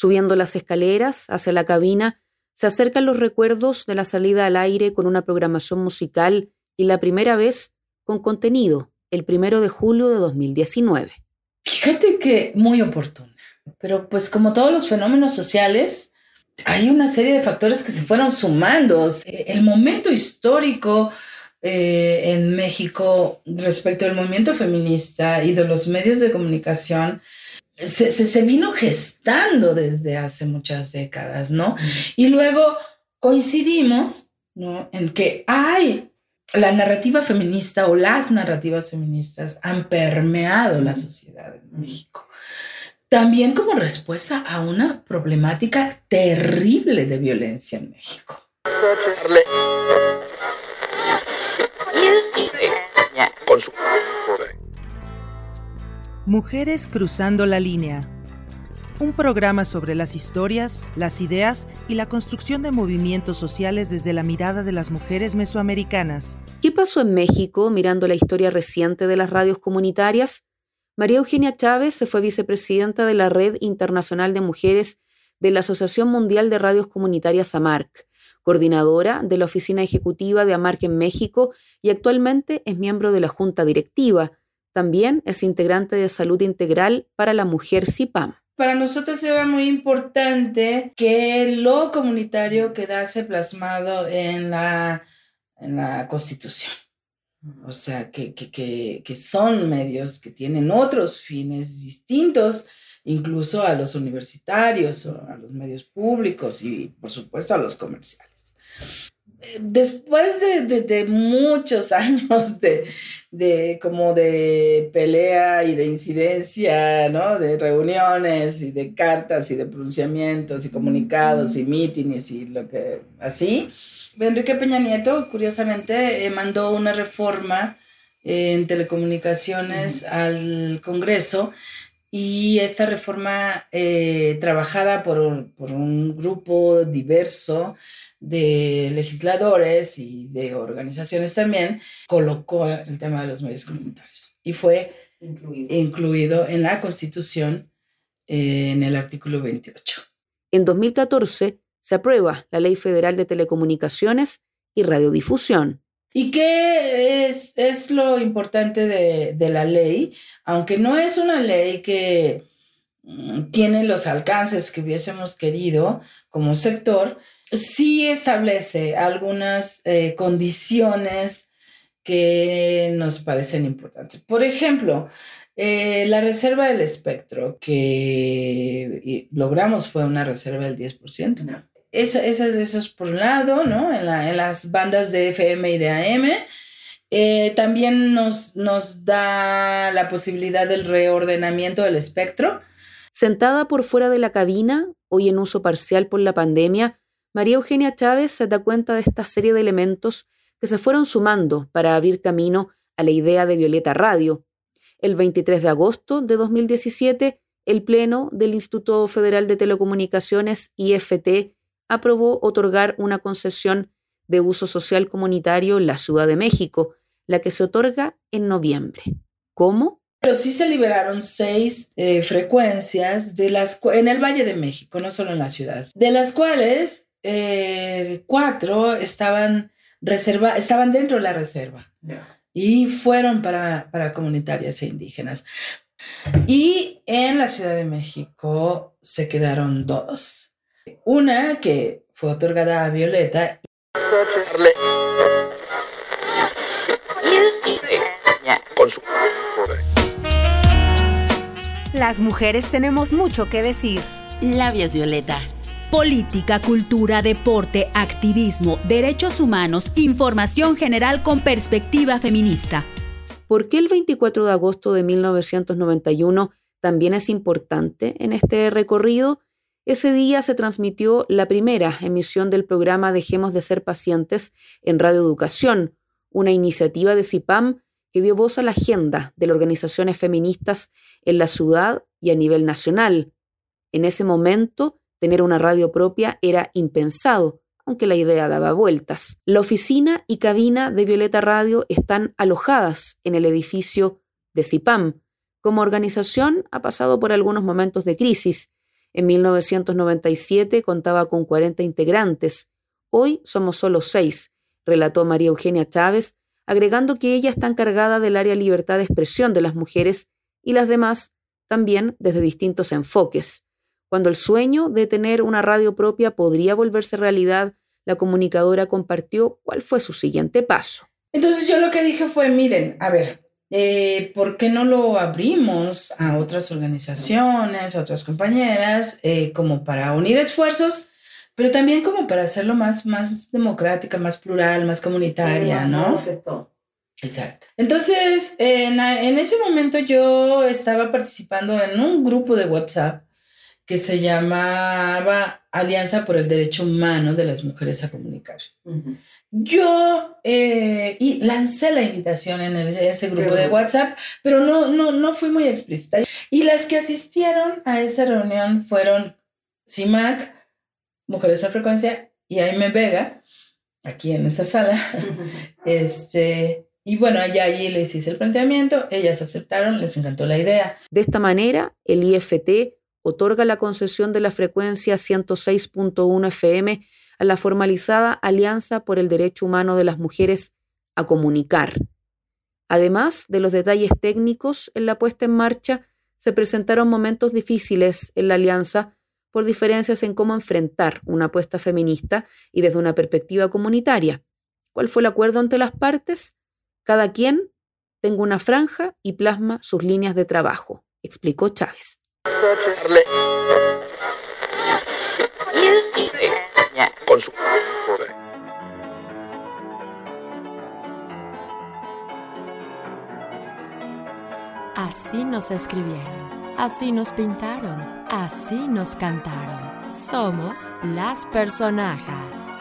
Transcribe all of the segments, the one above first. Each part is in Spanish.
Subiendo las escaleras hacia la cabina, se acercan los recuerdos de la salida al aire con una programación musical y la primera vez con contenido, el primero de julio de 2019. Fíjate que muy oportuna, pero pues como todos los fenómenos sociales, hay una serie de factores que se fueron sumando. El momento histórico eh, en México respecto al movimiento feminista y de los medios de comunicación se, se, vino gestando desde hace muchas décadas, ¿no? Y luego coincidimos, ¿no? En que hay la narrativa feminista o las narrativas feministas han permeado la sociedad en México. También como respuesta a una problemática terrible de violencia en México. Mujeres Cruzando la Línea. Un programa sobre las historias, las ideas y la construcción de movimientos sociales desde la mirada de las mujeres mesoamericanas. ¿Qué pasó en México mirando la historia reciente de las radios comunitarias? María Eugenia Chávez se fue vicepresidenta de la Red Internacional de Mujeres de la Asociación Mundial de Radios Comunitarias AMARC, coordinadora de la Oficina Ejecutiva de AMARC en México y actualmente es miembro de la Junta Directiva también es integrante de Salud Integral para la Mujer CIPAM. Para nosotros era muy importante que lo comunitario quedase plasmado en la, en la Constitución. O sea, que, que, que, son medios que tienen otros fines distintos, incluso a los universitarios o a los medios públicos y, por supuesto, a los comerciales. Después de, de muchos años de, de como de pelea y de incidencia, ¿no? De reuniones y de cartas y de pronunciamientos y comunicados y mítines y lo que así. Enrique Peña Nieto, curiosamente, eh, mandó una reforma en telecomunicaciones al Congreso y esta reforma eh, trabajada por, por un grupo diverso de legisladores y de organizaciones también, colocó el tema de los medios comunitarios y fue incluido, en la Constitución eh, en el artículo 28. En 2014 se aprueba la Ley Federal de Telecomunicaciones y Radiodifusión. ¿Y qué es, es lo importante de, de, la ley? Aunque no es una ley que mm, tiene los alcances que hubiésemos querido como sector, sí establece algunas eh, condiciones que nos parecen importantes. Por ejemplo, eh, la reserva del espectro que logramos fue una reserva del 10%. Eso, es por un lado, ¿no? En, las bandas de FM y de AM. Eh, también nos, nos da la posibilidad del reordenamiento del espectro. Sentada por fuera de la cabina, hoy en uso parcial por la pandemia, María Eugenia Chávez se da cuenta de esta serie de elementos que se fueron sumando para abrir camino a la idea de Violeta Radio. El 23 de agosto de 2017, el Pleno del Instituto Federal de Telecomunicaciones, IFT, aprobó otorgar una concesión de uso social comunitario en la Ciudad de México, la que se otorga en noviembre. ¿Cómo? Pero sí se liberaron seis eh, frecuencias en el Valle de México, no solo en las ciudades, de las cuales eh, cuatro estaban, reserva, estaban dentro de la reserva y fueron para, para comunitarias e indígenas. Y en la Ciudad de México se quedaron dos. Una que fue otorgada a Violeta. Las mujeres tenemos mucho que decir. Labios Violeta política, cultura, deporte, activismo, derechos humanos, información general con perspectiva feminista. ¿Por qué el 24 de agosto de 1991 también es importante en este recorrido? Ese día se transmitió la primera emisión del programa Dejemos de ser pacientes en Radio Educación, una iniciativa de CIPAM que dio voz a la agenda de las organizaciones feministas en la ciudad y a nivel nacional. En ese momento, Tener una radio propia era impensado, aunque la idea daba vueltas. La oficina y cabina de Violeta Radio están alojadas en el edificio de CIPAM. Como organización ha pasado por algunos momentos de crisis En 1997 contaba con 40 integrantes. Hoy somos solo seis, relató María Eugenia Chávez, agregando que ella está encargada del área libertad de expresión de las mujeres y las demás también desde distintos enfoques. Cuando el sueño de tener una radio propia podría volverse realidad, la comunicadora compartió cuál fue su siguiente paso. Entonces yo lo que dije fue, miren, a ver, eh, ¿por qué no lo abrimos a otras organizaciones, a otras compañeras, eh, como para unir esfuerzos, pero también como para hacerlo más, más democrática, más plural, más comunitaria, ¿no? Exacto. Entonces, en, en ese momento yo estaba participando en un grupo de WhatsApp que se llamaba Alianza por el Derecho Humano de las Mujeres a Comunicar. Yo eh, y lancé la invitación en ese grupo de WhatsApp, pero no, no, no fui muy explícita. Y las que asistieron a esa reunión fueron CIMAC, Mujeres a Frecuencia, y Aime Vega, aquí en esa sala. este, y bueno, allá allí les hice el planteamiento, ellas aceptaron, les encantó la idea. De esta manera, el IFT otorga la concesión de la frecuencia 106.1 FM a la formalizada Alianza por el Derecho Humano de las Mujeres a Comunicar. Además de los detalles técnicos en la puesta en marcha, se presentaron momentos difíciles en la alianza por diferencias en cómo enfrentar una apuesta feminista y desde una perspectiva comunitaria. ¿Cuál fue el acuerdo entre las partes? Cada quien tenga una franja y plasma sus líneas de trabajo, explicó Chávez. Así nos escribieron, así nos pintaron, así nos cantaron. Somos las personajes.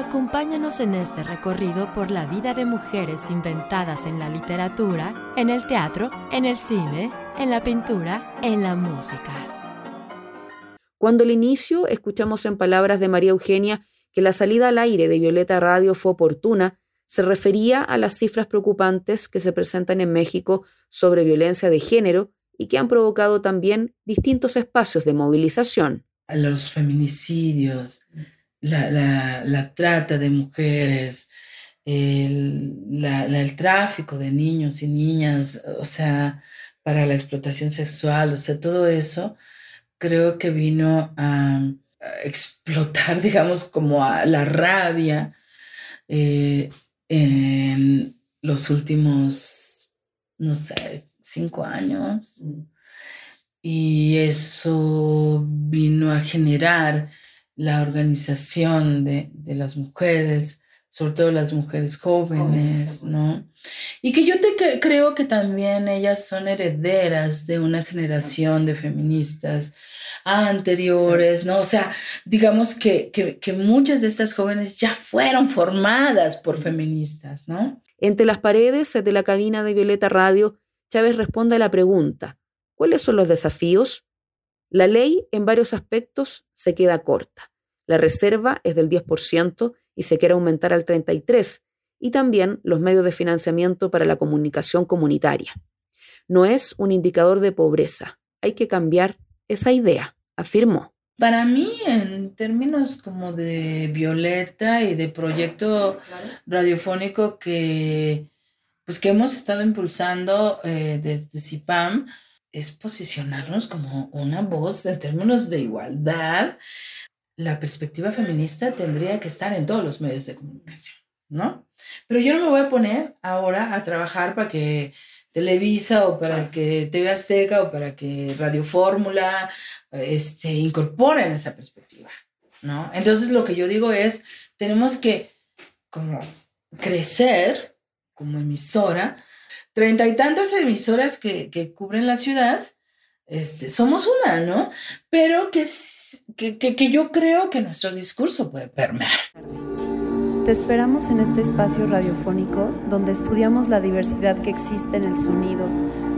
Acompáñanos en este recorrido por la vida de mujeres inventadas en la literatura, en el teatro, en el cine, en la pintura, en la música. Cuando al inicio escuchamos en palabras de María Eugenia que la salida al aire de Violeta Radio fue oportuna, se refería a las cifras preocupantes que se presentan en México sobre violencia de género y que han provocado también distintos espacios de movilización. A los feminicidios, la, trata de mujeres, el, el tráfico de niños y niñas, o sea, para la explotación sexual, o sea, todo eso creo que vino a, explotar, digamos, como a la rabia eh, en los últimos, no sé, cinco años. Mm. Y eso vino a generar la organización de, las mujeres, sobre todo las mujeres jóvenes, ¿no? Y que yo te creo que también ellas son herederas de una generación de feministas anteriores, ¿no? O sea, digamos que, que muchas de estas jóvenes ya fueron formadas por feministas, ¿no? Entre las paredes de la cabina de Violeta Radio, Chávez responde a la pregunta, ¿cuáles son los desafíos? La ley en varios aspectos se queda corta. La reserva es del 10% y se quiere aumentar al 33%, y también los medios de financiamiento para la comunicación comunitaria. No es un indicador de pobreza, hay que cambiar esa idea, afirmó. Para mí, en términos como de Violeta y de proyecto radiofónico que, pues que hemos estado impulsando eh, desde CIPAM, es posicionarnos como una voz en términos de igualdad la perspectiva feminista tendría que estar en todos los medios de comunicación, ¿no? Pero yo no me voy a poner ahora a trabajar para que Televisa o para que TV Azteca o para que Radio Fórmula este, incorporen esa perspectiva, ¿no? Entonces lo que yo digo es, tenemos que como crecer como emisora, treinta y tantas emisoras que, que cubren la ciudad, este, somos una, ¿no? Pero que, que, que, yo creo que nuestro discurso puede permear. Te esperamos en este espacio radiofónico donde estudiamos la diversidad que existe en el sonido,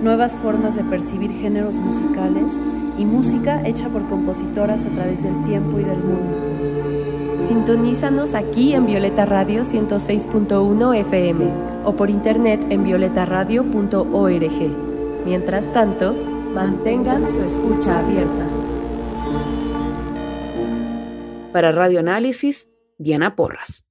nuevas formas de percibir géneros musicales y música hecha por compositoras a través del tiempo y del mundo. Sintonízanos aquí en Violeta Radio 106.1 FM o por internet en violetaradio.org. Mientras tanto, Mantengan su escucha abierta. Para Radio Análisis, Diana Porras.